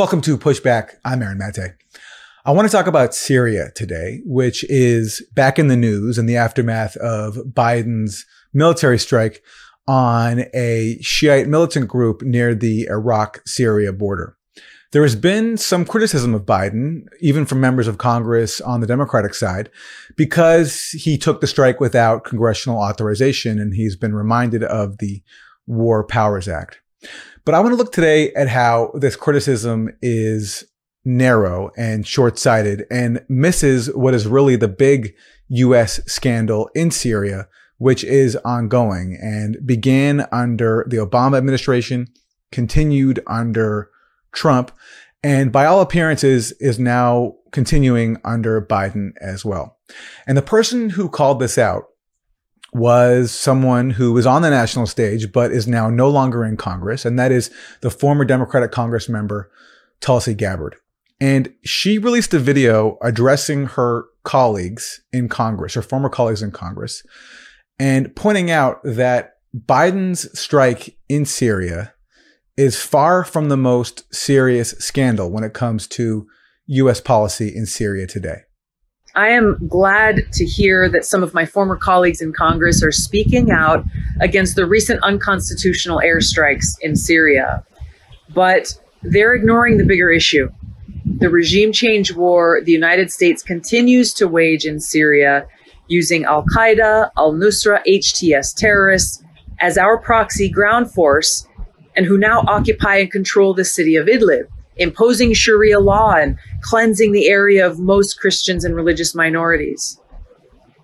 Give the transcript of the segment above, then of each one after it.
Welcome to Pushback. I'm Aaron Mate. I want to talk about Syria today, which is back in the news in the aftermath of Biden's military strike on a Shiite militant group near the Iraq Syria border. There has been some criticism of Biden, even from members of Congress on the Democratic side, because he took the strike without congressional authorization and he's been reminded of the War Powers Act. But I want to look today at how this criticism is narrow and short sighted and misses what is really the big U.S. scandal in Syria, which is ongoing and began under the Obama administration, continued under Trump, and by all appearances is now continuing under Biden as well. And the person who called this out was someone who was on the national stage, but is now no longer in Congress. And that is the former Democratic Congress member, Tulsi Gabbard. And she released a video addressing her colleagues in Congress, her former colleagues in Congress, and pointing out that Biden's strike in Syria is far from the most serious scandal when it comes to U.S. policy in Syria today. I am glad to hear that some of my former colleagues in Congress are speaking out against the recent unconstitutional airstrikes in Syria. But they're ignoring the bigger issue. The regime change war the United States continues to wage in Syria using Al Qaeda, Al Nusra, HTS terrorists as our proxy ground force and who now occupy and control the city of Idlib, imposing Sharia law and cleansing the area of most Christians and religious minorities.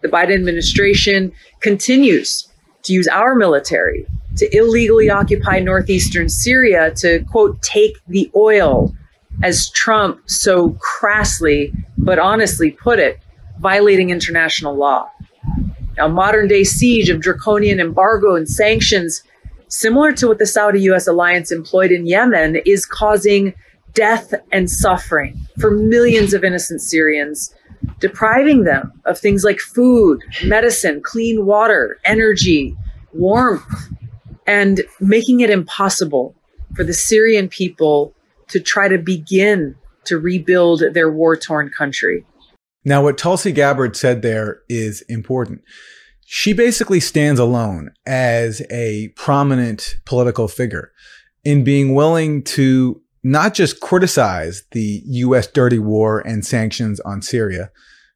The Biden administration continues to use our military to illegally occupy northeastern Syria to, quote, take the oil, as Trump so crassly but honestly put it, violating international law. A modern day siege of draconian embargo and sanctions similar to what the Saudi US alliance employed in Yemen, is causing death and suffering for millions of innocent Syrians, depriving them of things like food, medicine, clean water, energy, warmth, and making it impossible for the Syrian people to try to begin to rebuild their war torn country. Now, what Tulsi Gabbard said there is important. She basically stands alone as a prominent political figure in being willing to not just criticize the US dirty war and sanctions on Syria,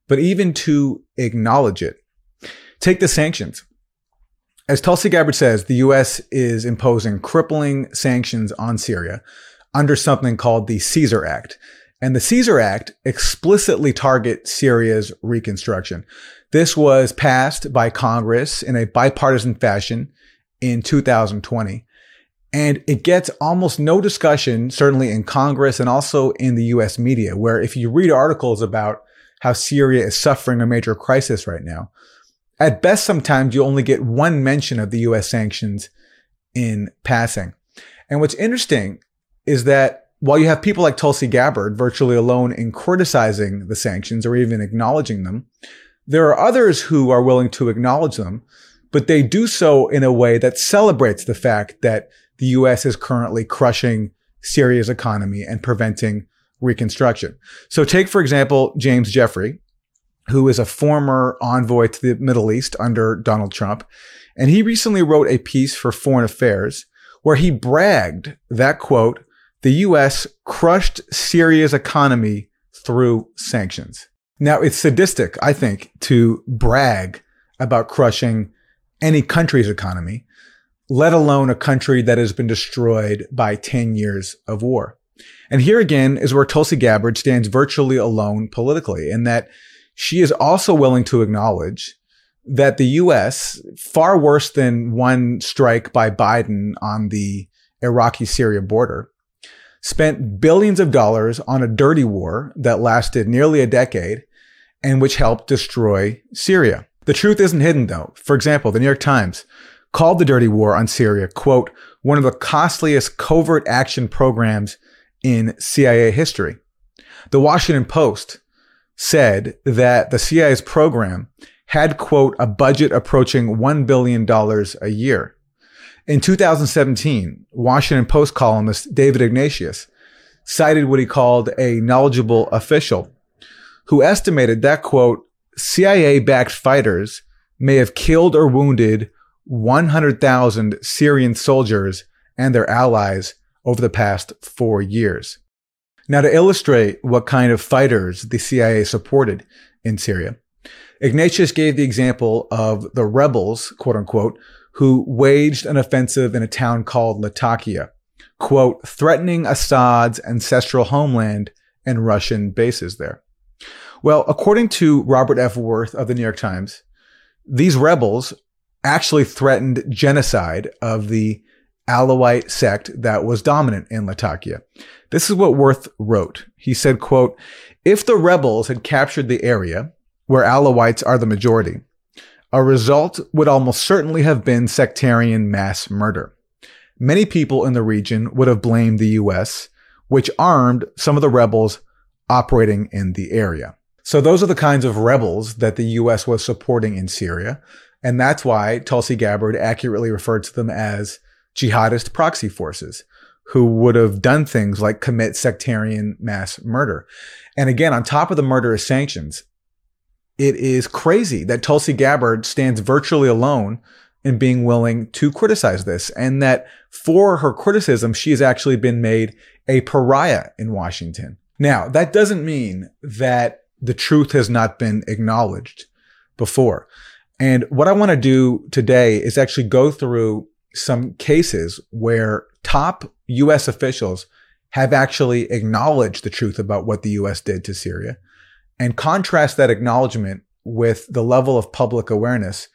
but even to acknowledge it. Take the sanctions. As Tulsi Gabbard says, the US is imposing crippling sanctions on Syria under something called the Caesar Act. And the Caesar Act explicitly targets Syria's reconstruction. This was passed by Congress in a bipartisan fashion in 2020. And it gets almost no discussion, certainly in Congress and also in the US media, where if you read articles about how Syria is suffering a major crisis right now, at best, sometimes you only get one mention of the US sanctions in passing. And what's interesting is that while you have people like Tulsi Gabbard virtually alone in criticizing the sanctions or even acknowledging them, there are others who are willing to acknowledge them, but they do so in a way that celebrates the fact that the U.S. is currently crushing Syria's economy and preventing reconstruction. So take, for example, James Jeffrey, who is a former envoy to the Middle East under Donald Trump. And he recently wrote a piece for Foreign Affairs where he bragged that, quote, the U.S. crushed Syria's economy through sanctions. Now, it's sadistic, I think, to brag about crushing any country's economy, let alone a country that has been destroyed by 10 years of war. And here again is where Tulsi Gabbard stands virtually alone politically, in that she is also willing to acknowledge that the US, far worse than one strike by Biden on the Iraqi Syria border, spent billions of dollars on a dirty war that lasted nearly a decade and which helped destroy Syria. The truth isn't hidden though. For example, the New York Times called the dirty war on Syria, quote, one of the costliest covert action programs in CIA history. The Washington Post said that the CIA's program had, quote, a budget approaching $1 billion a year. In 2017, Washington Post columnist David Ignatius cited what he called a knowledgeable official who estimated that, quote, CIA backed fighters may have killed or wounded 100,000 Syrian soldiers and their allies over the past four years. Now, to illustrate what kind of fighters the CIA supported in Syria, Ignatius gave the example of the rebels, quote unquote, who waged an offensive in a town called Latakia, quote, threatening Assad's ancestral homeland and Russian bases there. Well, according to Robert F. Worth of the New York Times, these rebels actually threatened genocide of the Alawite sect that was dominant in Latakia. This is what Worth wrote. He said, quote, if the rebels had captured the area where Alawites are the majority, a result would almost certainly have been sectarian mass murder. Many people in the region would have blamed the US, which armed some of the rebels operating in the area. So those are the kinds of rebels that the US was supporting in Syria. And that's why Tulsi Gabbard accurately referred to them as jihadist proxy forces who would have done things like commit sectarian mass murder. And again, on top of the murderous sanctions, it is crazy that Tulsi Gabbard stands virtually alone in being willing to criticize this and that for her criticism, she has actually been made a pariah in Washington. Now, that doesn't mean that the truth has not been acknowledged before. And what I want to do today is actually go through some cases where top US officials have actually acknowledged the truth about what the US did to Syria and contrast that acknowledgement with the level of public awareness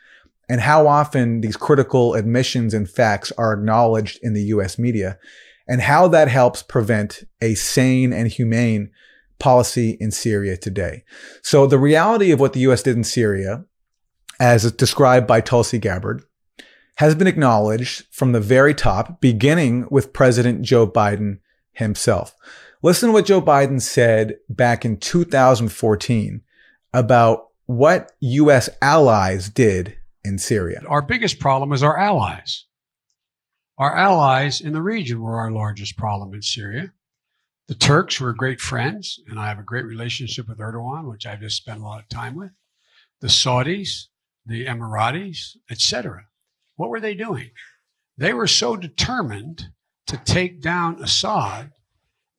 and how often these critical admissions and facts are acknowledged in the US media and how that helps prevent a sane and humane policy in Syria today. So the reality of what the US did in Syria as described by Tulsi Gabbard, has been acknowledged from the very top, beginning with President Joe Biden himself. Listen to what Joe Biden said back in 2014 about what U.S. allies did in Syria. Our biggest problem is our allies. Our allies in the region were our largest problem in Syria. The Turks were great friends, and I have a great relationship with Erdogan, which I've just spent a lot of time with. The Saudis, the Emiratis, etc. What were they doing? They were so determined to take down Assad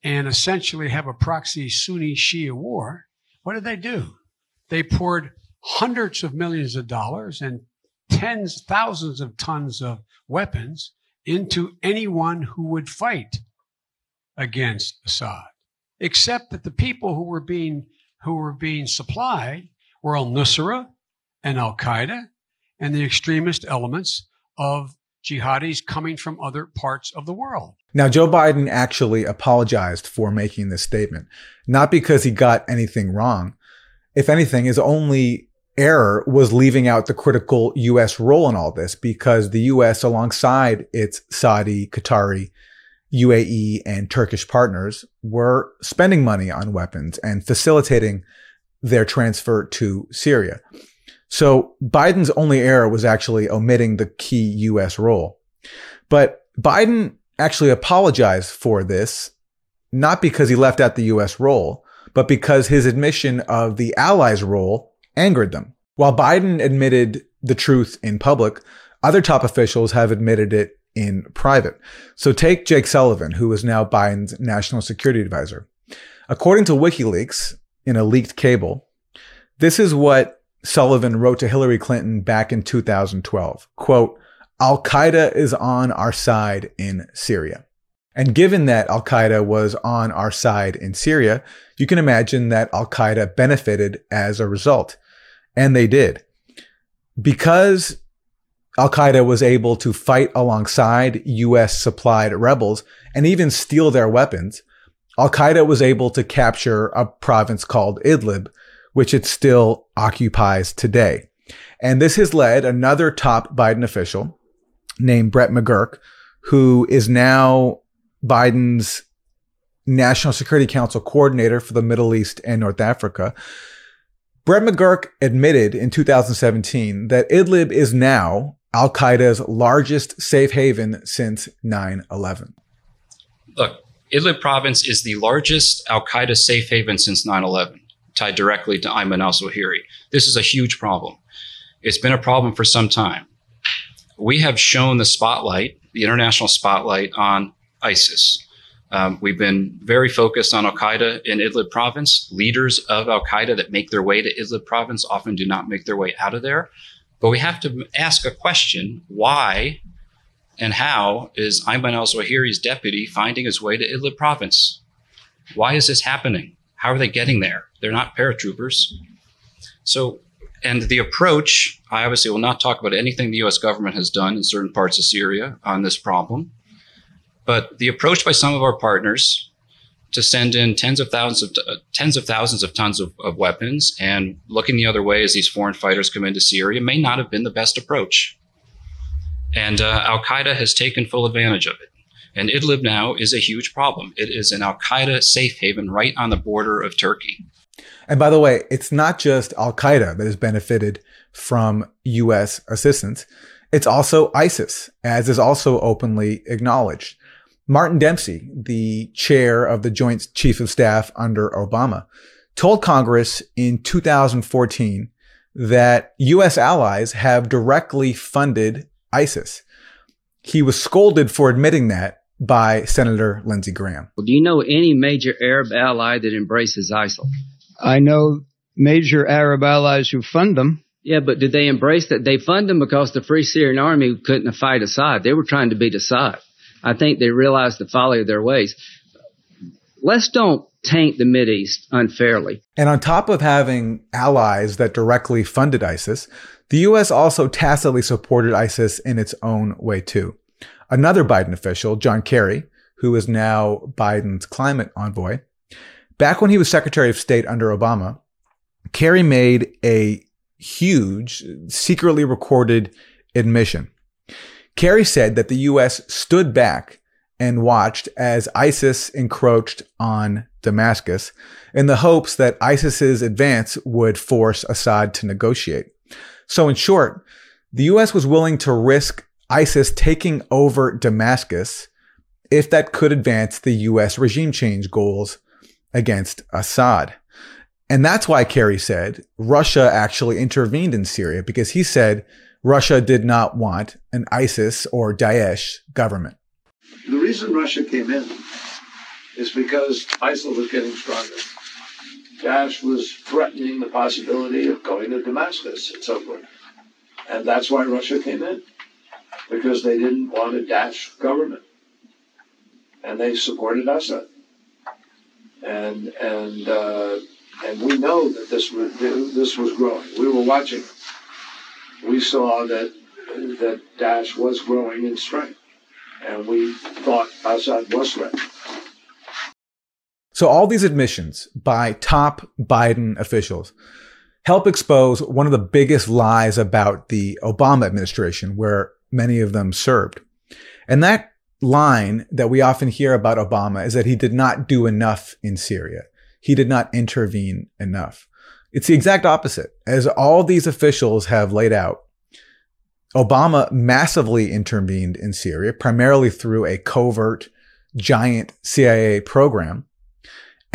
and essentially have a proxy Sunni Shia war. What did they do? They poured hundreds of millions of dollars and tens, thousands of tons of weapons into anyone who would fight against Assad. Except that the people who were being who were being supplied were al Nusra, and Al Qaeda and the extremist elements of jihadis coming from other parts of the world. Now, Joe Biden actually apologized for making this statement, not because he got anything wrong. If anything, his only error was leaving out the critical U.S. role in all this because the U.S., alongside its Saudi, Qatari, UAE, and Turkish partners, were spending money on weapons and facilitating their transfer to Syria. So Biden's only error was actually omitting the key US role. But Biden actually apologized for this, not because he left out the US role, but because his admission of the Allies' role angered them. While Biden admitted the truth in public, other top officials have admitted it in private. So take Jake Sullivan, who is now Biden's national security advisor. According to WikiLeaks, in a leaked cable, this is what Sullivan wrote to Hillary Clinton back in 2012. Quote, Al Qaeda is on our side in Syria. And given that Al Qaeda was on our side in Syria, you can imagine that Al Qaeda benefited as a result. And they did. Because Al Qaeda was able to fight alongside US supplied rebels and even steal their weapons, Al Qaeda was able to capture a province called Idlib, which it still occupies today. And this has led another top Biden official named Brett McGurk, who is now Biden's National Security Council coordinator for the Middle East and North Africa. Brett McGurk admitted in 2017 that Idlib is now Al Qaeda's largest safe haven since 9 11. Look, Idlib province is the largest Al Qaeda safe haven since 9 11, tied directly to Ayman al Zawahiri. This is a huge problem. It's been a problem for some time. We have shown the spotlight, the international spotlight on ISIS. Um, we've been very focused on Al Qaeda in Idlib province. Leaders of Al Qaeda that make their way to Idlib province often do not make their way out of there. But we have to ask a question why and how is Ayman al Zawahiri's deputy finding his way to Idlib province? Why is this happening? How are they getting there? They're not paratroopers. So, and the approach, I obviously will not talk about anything the US government has done in certain parts of Syria on this problem. But the approach by some of our partners to send in tens of thousands of tens of thousands of tons of, of, weapons and looking the other way as these foreign fighters come into Syria may not have been the best approach. And uh, Al Qaeda has taken full advantage of it. And Idlib now is a huge problem. It is an Al Qaeda safe haven right on the border of Turkey. And by the way, it's not just Al Qaeda that has benefited from U.S. assistance. It's also ISIS, as is also openly acknowledged. Martin Dempsey, the chair of the Joint Chief of Staff under Obama, told Congress in 2014 that U.S. allies have directly funded ISIS. He was scolded for admitting that by Senator Lindsey Graham. Well, do you know any major Arab ally that embraces ISIL? I know major Arab allies who fund them. Yeah, but did they embrace that? They fund them because the Free Syrian Army couldn't fight Assad. They were trying to beat Assad. I think they realized the folly of their ways. Let's don't taint the East unfairly. And on top of having allies that directly funded ISIS, the U.S. also tacitly supported ISIS in its own way too. Another Biden official, John Kerry, who is now Biden's climate envoy, back when he was Secretary of State under Obama, Kerry made a huge, secretly recorded admission. Kerry said that the U.S. stood back and watched as ISIS encroached on Damascus in the hopes that ISIS's advance would force Assad to negotiate. So, in short, the U.S. was willing to risk ISIS taking over Damascus if that could advance the U.S. regime change goals against Assad. And that's why Kerry said Russia actually intervened in Syria because he said Russia did not want an ISIS or Daesh government. The reason Russia came in is because ISIL was getting stronger. Daesh was threatening the possibility of going to Damascus and so forth. And that's why Russia came in, because they didn't want a Daesh government. And they supported Assad. And, and, uh, and we know that this was, this was growing. We were watching We saw that, that Daesh was growing in strength. And we thought Assad was threatened. So all these admissions by top Biden officials help expose one of the biggest lies about the Obama administration, where many of them served. And that line that we often hear about Obama is that he did not do enough in Syria. He did not intervene enough. It's the exact opposite. As all these officials have laid out, Obama massively intervened in Syria, primarily through a covert giant CIA program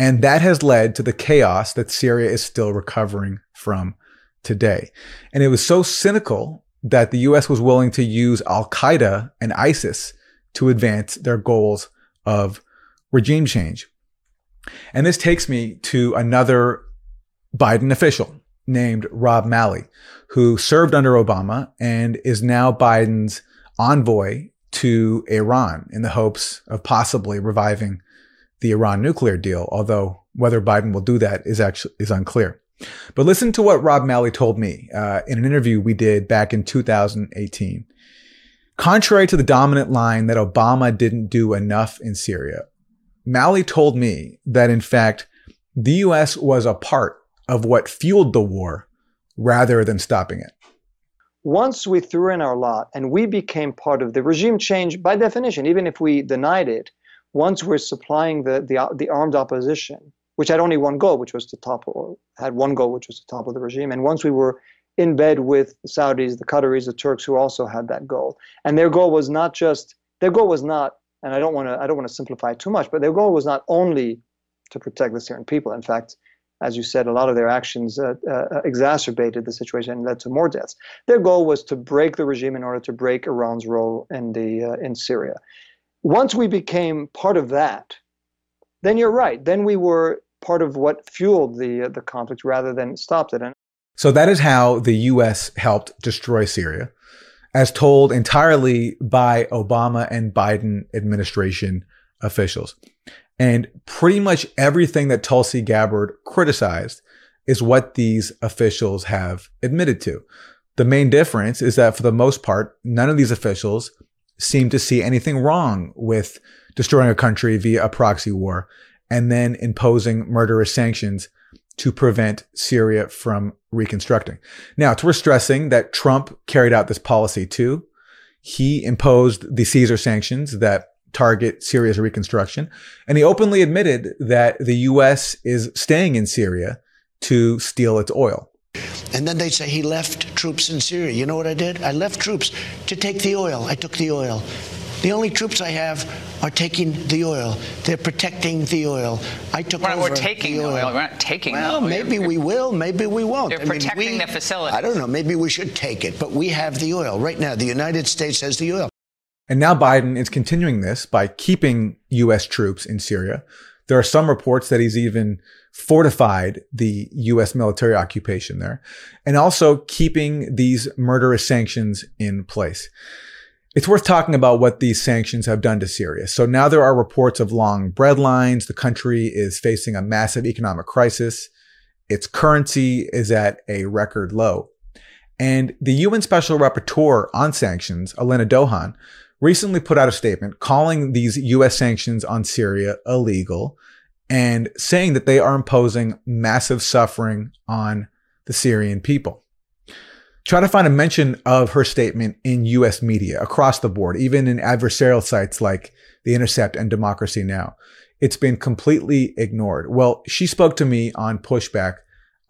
and that has led to the chaos that Syria is still recovering from today. And it was so cynical that the US was willing to use Al Qaeda and ISIS to advance their goals of regime change. And this takes me to another Biden official named Rob Malley, who served under Obama and is now Biden's envoy to Iran in the hopes of possibly reviving the Iran nuclear deal, although whether Biden will do that is actually is unclear. But listen to what Rob Malley told me uh, in an interview we did back in 2018. Contrary to the dominant line that Obama didn't do enough in Syria, Malley told me that in fact the U.S. was a part of what fueled the war rather than stopping it. Once we threw in our lot and we became part of the regime change, by definition, even if we denied it, once we're supplying the, the, the armed opposition, which had only one goal, which was to topple, had one goal, which was to topple the regime. And once we were in bed with the Saudis, the Qataris, the Turks, who also had that goal. And their goal was not just, their goal was not and I don't want to I don't want to simplify too much, but their goal was not only to protect the Syrian people. In fact, as you said, a lot of their actions uh, uh, exacerbated the situation and led to more deaths. Their goal was to break the regime in order to break Iran's role in the uh, in Syria. Once we became part of that, then you're right. Then we were part of what fueled the uh, the conflict rather than stopped it. And so that is how the U.S. helped destroy Syria, as told entirely by Obama and Biden administration officials. And pretty much everything that Tulsi Gabbard criticized is what these officials have admitted to. The main difference is that for the most part, none of these officials seem to see anything wrong with destroying a country via a proxy war and then imposing murderous sanctions to prevent Syria from reconstructing. Now, it's worth stressing that Trump carried out this policy too. He imposed the Caesar sanctions that target Syria's reconstruction. And he openly admitted that the U.S. is staying in Syria to steal its oil. And then they say he left troops in Syria. You know what I did? I left troops to take the oil. I took the oil. The only troops I have are taking the oil. They're protecting the oil. I took well, over we're taking the oil. oil. We're not taking well, the oil. maybe You're, we will. Maybe we won't. They're I mean, protecting we, the facility. I don't know. Maybe we should take it, but we have the oil right now. The United States has the oil. And now Biden is continuing this by keeping U.S. troops in Syria. There are some reports that he's even fortified the U.S. military occupation there and also keeping these murderous sanctions in place. It's worth talking about what these sanctions have done to Syria. So now there are reports of long bread lines. The country is facing a massive economic crisis. Its currency is at a record low. And the UN Special Rapporteur on sanctions, Alena Douhan, recently put out a statement calling these US sanctions on Syria illegal and saying that they are imposing massive suffering on the Syrian people. Try to find a mention of her statement in US media across the board, even in adversarial sites like The Intercept and Democracy Now! It's been completely ignored. Well, she spoke to me on pushback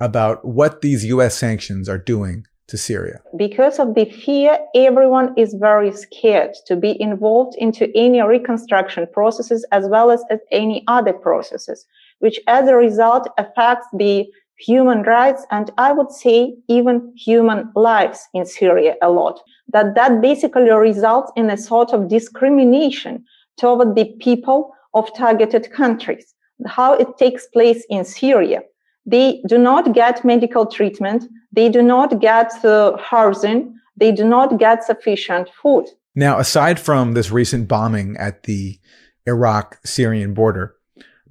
about what these US sanctions are doing to Syria. Because of the fear, everyone is very scared to be involved into any reconstruction processes as well as, as any other processes, which as a result affects the human rights and I would say even human lives in Syria a lot. That that basically results in a sort of discrimination toward the people of targeted countries. How it takes place in Syria. They do not get medical treatment. They do not get uh, housing. They do not get sufficient food. Now, aside from this recent bombing at the Iraq Syrian border,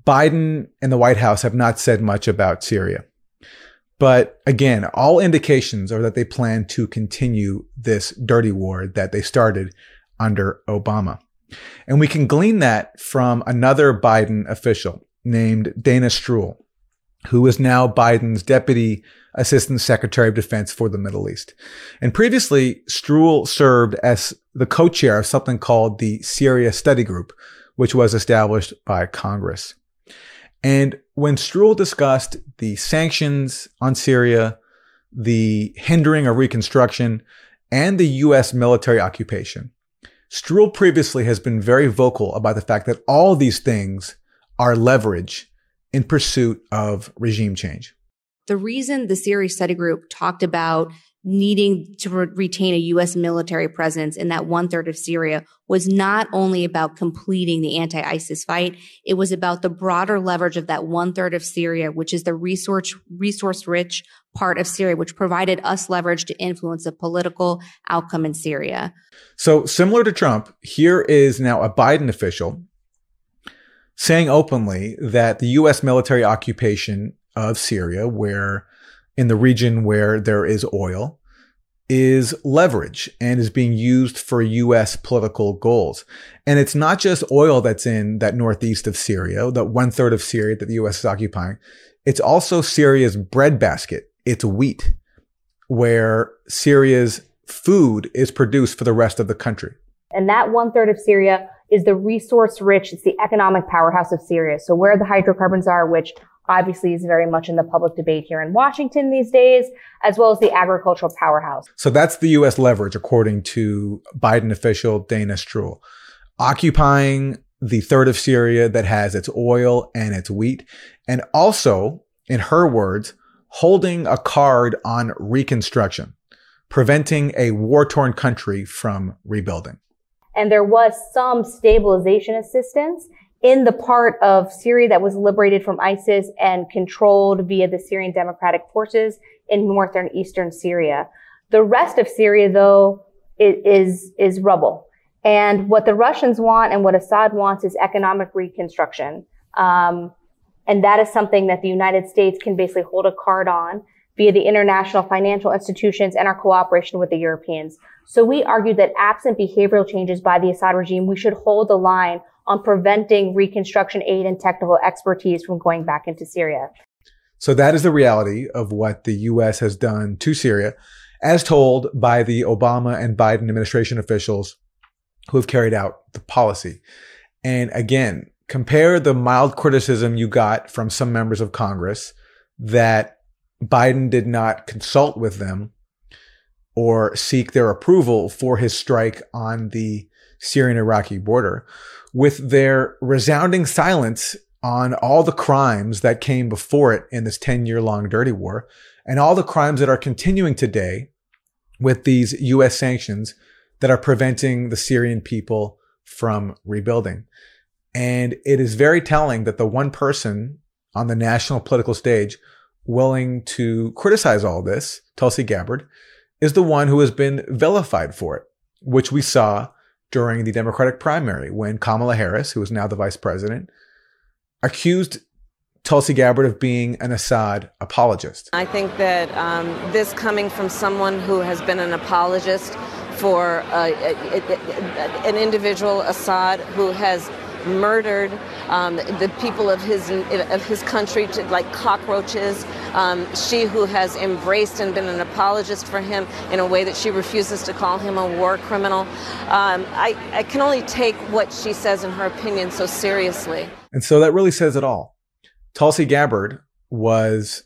Biden and the White House have not said much about Syria. But again, all indications are that they plan to continue this dirty war that they started under Obama. And we can glean that from another Biden official named Dana Stroul, who is now Biden's deputy assistant secretary of defense for the Middle East. And previously, Stroul served as the co-chair of something called the Syria Study Group, which was established by Congress. And when Stroul discussed the sanctions on Syria, the hindering of reconstruction, and the U.S. military occupation, Stroul previously has been very vocal about the fact that all these things are leverage in pursuit of regime change. The reason the Syria Study Group talked about needing to re- retain a U.S. military presence in that one third of Syria was not only about completing the anti ISIS fight, it was about the broader leverage of that one third of Syria, which is the resource, resource rich part of Syria, which provided us leverage to influence the political outcome in Syria. So, similar to Trump, here is now a Biden official saying openly that the U.S. military occupation of Syria, where in the region where there is oil, is leverage and is being used for U.S. political goals. And it's not just oil that's in that northeast of Syria, that one third of Syria that the U.S. is occupying. It's also Syria's breadbasket. It's wheat, where Syria's food is produced for the rest of the country. And that one third of Syria is the resource rich, it's the economic powerhouse of Syria. So where the hydrocarbons are, which obviously is very much in the public debate here in Washington these days, as well as the agricultural powerhouse. So that's the U.S. leverage, according to Biden official Dana Stroul. occupying the third of Syria that has its oil and its wheat, and also, in her words, holding a card on reconstruction, preventing a war torn country from rebuilding. And there was some stabilization assistance in the part of Syria that was liberated from ISIS and controlled via the Syrian Democratic Forces in northern eastern Syria. The rest of Syria, though, is, is rubble. And what the Russians want and what Assad wants is economic reconstruction. Um, and that is something that the United States can basically hold a card on via the international financial institutions and our cooperation with the Europeans. So we argued that absent behavioral changes by the Assad regime, we should hold the line on preventing reconstruction aid and technical expertise from going back into Syria. So that is the reality of what the U.S. has done to Syria, as told by the Obama and Biden administration officials who have carried out the policy. And again, compare the mild criticism you got from some members of Congress that Biden did not consult with them or seek their approval for his strike on the Syrian Iraqi border with their resounding silence on all the crimes that came before it in this 10 year long dirty war and all the crimes that are continuing today with these US sanctions that are preventing the Syrian people from rebuilding. And it is very telling that the one person on the national political stage willing to criticize all this, Tulsi Gabbard, is the one who has been vilified for it, which we saw during the Democratic primary when Kamala Harris, who is now the vice president, accused Tulsi Gabbard of being an Assad apologist. I think that um, this coming from someone who has been an apologist for uh, an individual, Assad, who has murdered um, the people of his of his country to, like cockroaches. Um, she who has embraced and been an apologist for him in a way that she refuses to call him a war criminal. Um, I, I can only take what she says in her opinion so seriously. And so that really says it all. Tulsi Gabbard was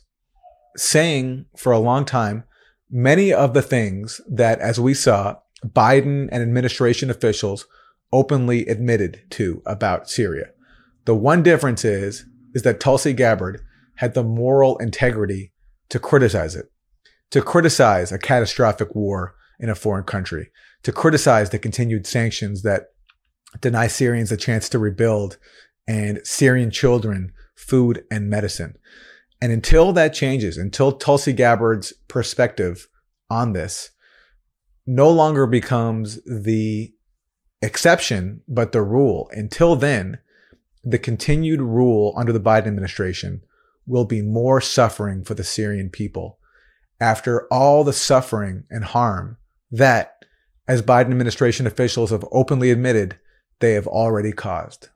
saying for a long time many of the things that, as we saw, Biden and administration officials openly admitted to about Syria. The one difference is, is that Tulsi Gabbard had the moral integrity to criticize it, to criticize a catastrophic war in a foreign country, to criticize the continued sanctions that deny Syrians a chance to rebuild and Syrian children food and medicine. And until that changes, until Tulsi Gabbard's perspective on this no longer becomes the exception, but the rule. Until then, the continued rule under the Biden administration will be more suffering for the Syrian people after all the suffering and harm that, as Biden administration officials have openly admitted, they have already caused.